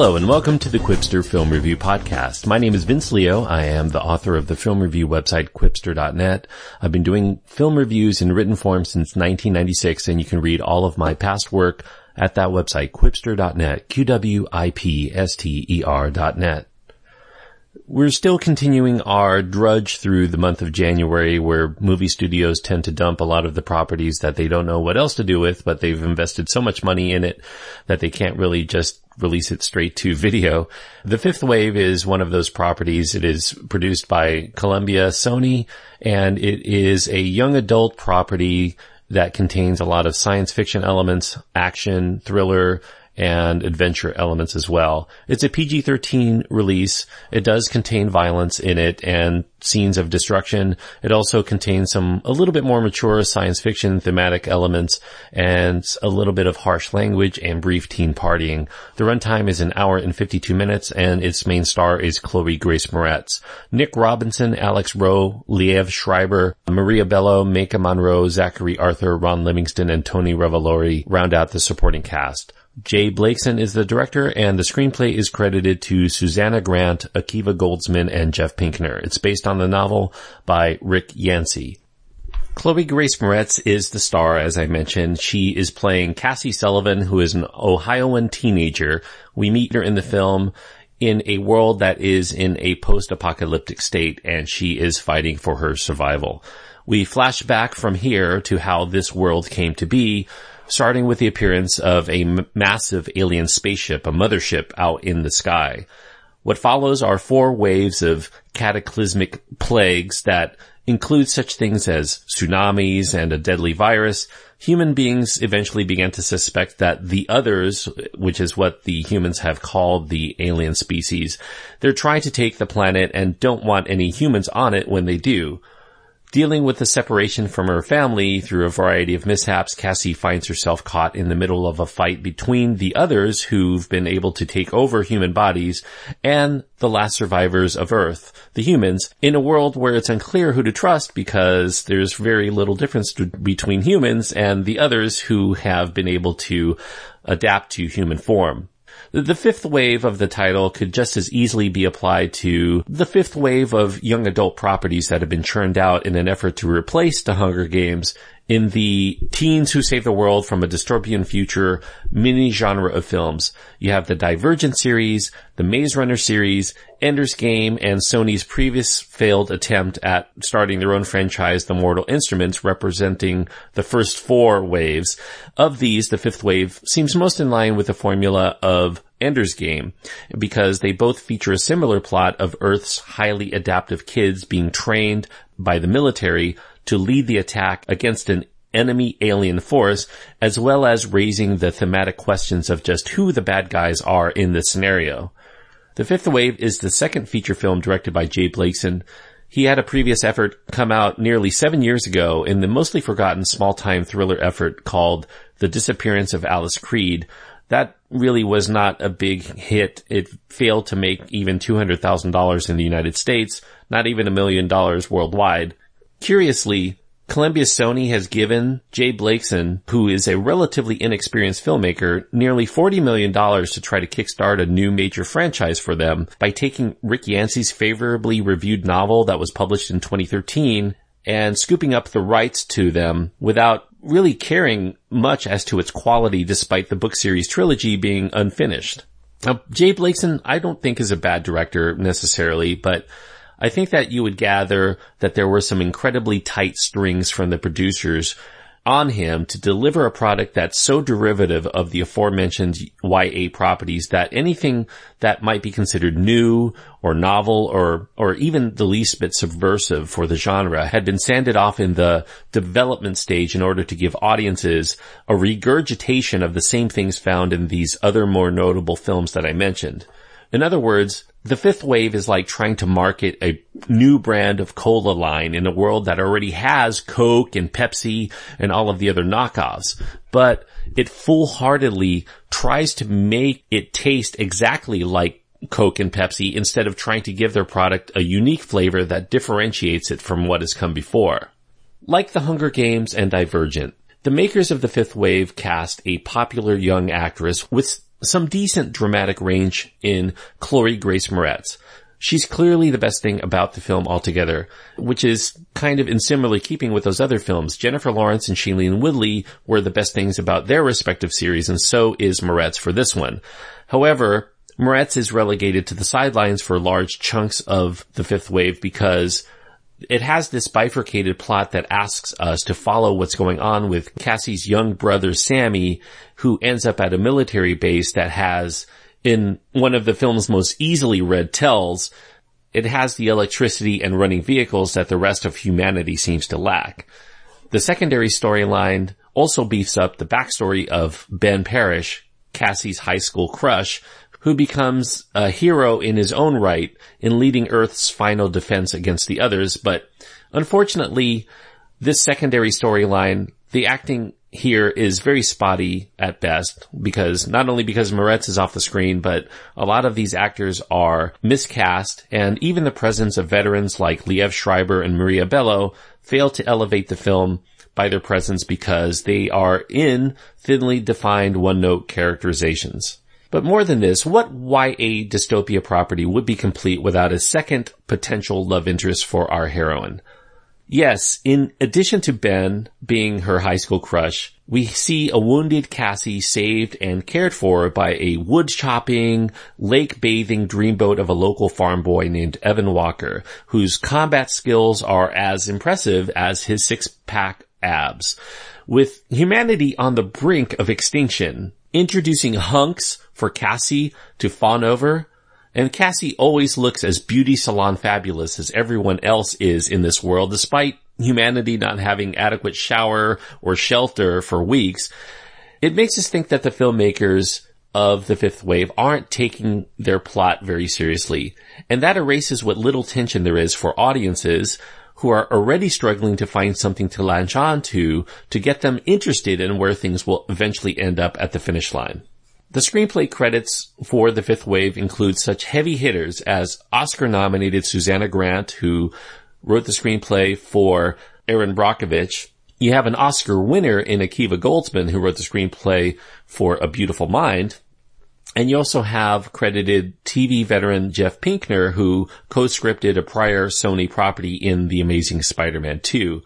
Hello and welcome to the Qwipster Film Review Podcast. My name is Vince Leo. I am the author of the film review website qwipster.net. I've been doing film reviews in written form since 1996 and you can read all of my past work at that website, qwipster.net, Q-W-I-P-S-T-E-R.net. We're still continuing our drudge through the month of January where movie studios tend to dump a lot of the properties that they don't know what else to do with, but they've invested so much money in it that they can't really just release it straight to video. The Fifth Wave is one of those properties. It is produced by Columbia Sony and it is a young adult property that contains a lot of science fiction elements, action, thriller, and adventure elements as well. It's a PG-13 release. It does contain violence in it and scenes of destruction. It also contains some a little bit more mature science fiction thematic elements and a little bit of harsh language and brief teen partying. The runtime is an hour and 52 minutes and its main star is Chloe Grace Moretz. Nick Robinson, Alex Roe, Liev Schreiber, Maria Bello, Maika Monroe, Zachary Arthur, Ron Livingston, and Tony Revolori round out the supporting cast. J Blakeson is the director and the screenplay is credited to Susanna Grant, Akiva Goldsman, and Jeff Pinkner. It's based on the novel by Rick Yancey. Chloe Grace Moretz is the star, as I mentioned. She is playing Cassie Sullivan, who is an Ohioan teenager. We meet her in the film in a world that is in a post-apocalyptic state and she is fighting for her survival. We flash back from here to how this world came to be starting with the appearance of a m- massive alien spaceship, a mothership out in the sky. What follows are four waves of cataclysmic plagues that include such things as tsunamis and a deadly virus. Human beings eventually began to suspect that the others, which is what the humans have called the alien species, they're trying to take the planet and don't want any humans on it when they do. Dealing with the separation from her family through a variety of mishaps, Cassie finds herself caught in the middle of a fight between the others who've been able to take over human bodies and the last survivors of Earth, the humans, in a world where it's unclear who to trust because there's very little difference to, between humans and the others who have been able to adapt to human form. The fifth wave of the title could just as easily be applied to the fifth wave of young adult properties that have been churned out in an effort to replace the Hunger Games in the teens who save the world from a dystopian future mini genre of films. You have the Divergent series, the Maze Runner series, Ender's Game, and Sony's previous failed attempt at starting their own franchise, The Mortal Instruments, representing the first four waves. Of these, the fifth wave seems most in line with the formula of Ender's Game because they both feature a similar plot of Earth's highly adaptive kids being trained by the military to lead the attack against an enemy alien force, as well as raising the thematic questions of just who the bad guys are in this scenario. The Fifth Wave is the second feature film directed by J Blakeson. He had a previous effort come out nearly seven years ago in the mostly forgotten small-time thriller effort called The Disappearance of Alice Creed. That really was not a big hit. It failed to make even $200,000 in the United States, not even a million dollars worldwide. Curiously, Columbia Sony has given J Blakeson, who is a relatively inexperienced filmmaker, nearly $40 million to try to kickstart a new major franchise for them by taking Rick Yancey's favorably reviewed novel that was published in 2013 and scooping up the rights to them without really caring much as to its quality despite the book series trilogy being unfinished. Now, J Blakeson, I don't think is a bad director necessarily, but I think that you would gather that there were some incredibly tight strings from the producers on him to deliver a product that's so derivative of the aforementioned YA properties that anything that might be considered new or novel or, or even the least bit subversive for the genre had been sanded off in the development stage in order to give audiences a regurgitation of the same things found in these other more notable films that I mentioned. In other words, the fifth wave is like trying to market a new brand of cola line in a world that already has Coke and Pepsi and all of the other knockoffs. But it full-heartedly tries to make it taste exactly like Coke and Pepsi instead of trying to give their product a unique flavor that differentiates it from what has come before. Like the Hunger Games and Divergent, the makers of the fifth wave cast a popular young actress with some decent dramatic range in Chloe Grace Moretz. She's clearly the best thing about the film altogether, which is kind of in similar keeping with those other films. Jennifer Lawrence and Shailene Woodley were the best things about their respective series, and so is Moretz for this one. However, Moretz is relegated to the sidelines for large chunks of the fifth wave because it has this bifurcated plot that asks us to follow what's going on with Cassie's young brother Sammy, who ends up at a military base that has in one of the film's most easily read tells, it has the electricity and running vehicles that the rest of humanity seems to lack. The secondary storyline also beefs up the backstory of Ben Parrish, Cassie's high school crush, who becomes a hero in his own right in leading Earth's final defense against the others, but unfortunately, this secondary storyline, the acting here is very spotty at best because not only because Moretz is off the screen, but a lot of these actors are miscast and even the presence of veterans like Liev Schreiber and Maria Bello fail to elevate the film by their presence because they are in thinly defined one note characterizations. But more than this, what YA dystopia property would be complete without a second potential love interest for our heroine? Yes, in addition to Ben being her high school crush, we see a wounded Cassie saved and cared for by a wood chopping, lake bathing dreamboat of a local farm boy named Evan Walker, whose combat skills are as impressive as his six pack abs. With humanity on the brink of extinction, introducing hunks for Cassie to fawn over, and Cassie always looks as beauty salon fabulous as everyone else is in this world, despite humanity not having adequate shower or shelter for weeks. It makes us think that the filmmakers of the fifth wave aren't taking their plot very seriously. And that erases what little tension there is for audiences who are already struggling to find something to latch on to to get them interested in where things will eventually end up at the finish line. The screenplay credits for The Fifth Wave include such heavy hitters as Oscar nominated Susanna Grant, who wrote the screenplay for Erin Brockovich. You have an Oscar winner in Akiva Goldsman, who wrote the screenplay for A Beautiful Mind. And you also have credited TV veteran Jeff Pinkner, who co-scripted a prior Sony property in The Amazing Spider-Man 2.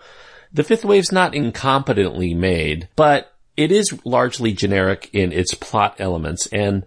The Fifth Wave's not incompetently made, but it is largely generic in its plot elements and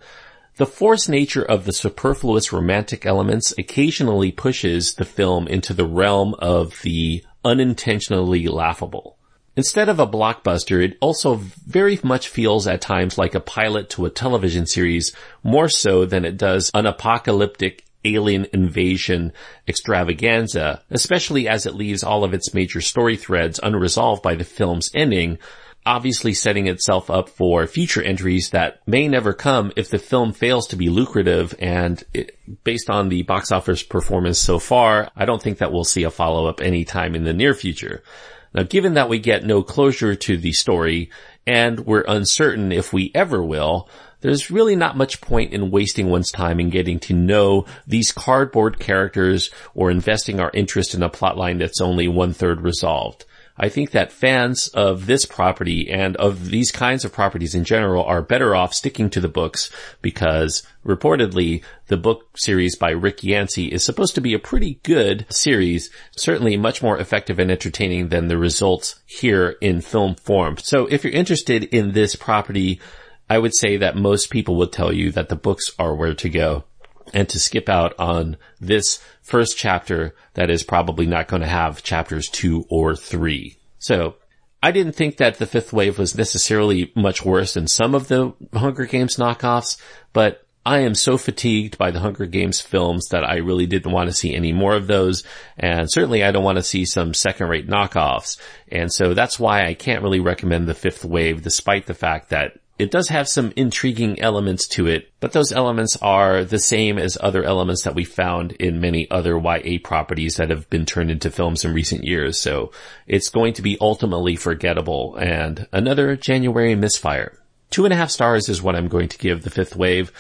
the forced nature of the superfluous romantic elements occasionally pushes the film into the realm of the unintentionally laughable. Instead of a blockbuster, it also very much feels at times like a pilot to a television series more so than it does an apocalyptic alien invasion extravaganza, especially as it leaves all of its major story threads unresolved by the film's ending, obviously setting itself up for future entries that may never come if the film fails to be lucrative and it, based on the box office performance so far, I don't think that we'll see a follow-up anytime in the near future. Now given that we get no closure to the story and we're uncertain if we ever will, there's really not much point in wasting one's time in getting to know these cardboard characters or investing our interest in a plotline that's only one third resolved. I think that fans of this property and of these kinds of properties in general are better off sticking to the books because reportedly the book series by Rick Yancey is supposed to be a pretty good series, certainly much more effective and entertaining than the results here in film form. So if you're interested in this property, I would say that most people would tell you that the books are where to go and to skip out on this first chapter that is probably not going to have chapters two or three. So I didn't think that the fifth wave was necessarily much worse than some of the Hunger Games knockoffs, but I am so fatigued by the Hunger Games films that I really didn't want to see any more of those. And certainly I don't want to see some second rate knockoffs. And so that's why I can't really recommend the fifth wave despite the fact that it does have some intriguing elements to it, but those elements are the same as other elements that we found in many other YA properties that have been turned into films in recent years. So it's going to be ultimately forgettable and another January misfire. Two and a half stars is what I'm going to give the fifth wave.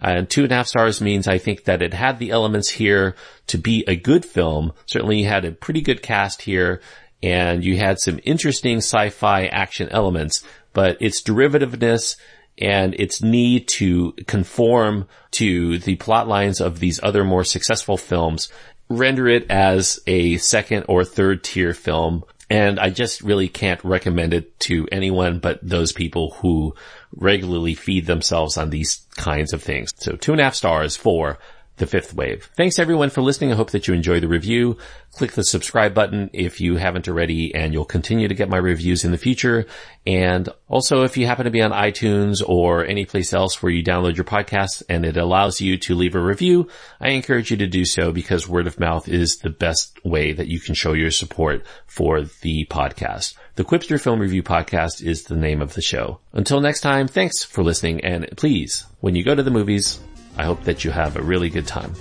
And two and a half stars means I think that it had the elements here to be a good film. Certainly you had a pretty good cast here and you had some interesting sci-fi action elements, but its derivativeness and its need to conform to the plot lines of these other more successful films render it as a second or third tier film. And I just really can't recommend it to anyone but those people who regularly feed themselves on these kinds of things. So two and a half stars for the fifth wave. Thanks everyone for listening. I hope that you enjoy the review. Click the subscribe button if you haven't already and you'll continue to get my reviews in the future. And also if you happen to be on iTunes or any place else where you download your podcasts and it allows you to leave a review, I encourage you to do so because word of mouth is the best way that you can show your support for the podcast. The Qwipster Film Review Podcast is the name of the show. Until next time, thanks for listening and please, when you go to the movies, I hope that you have a really good time.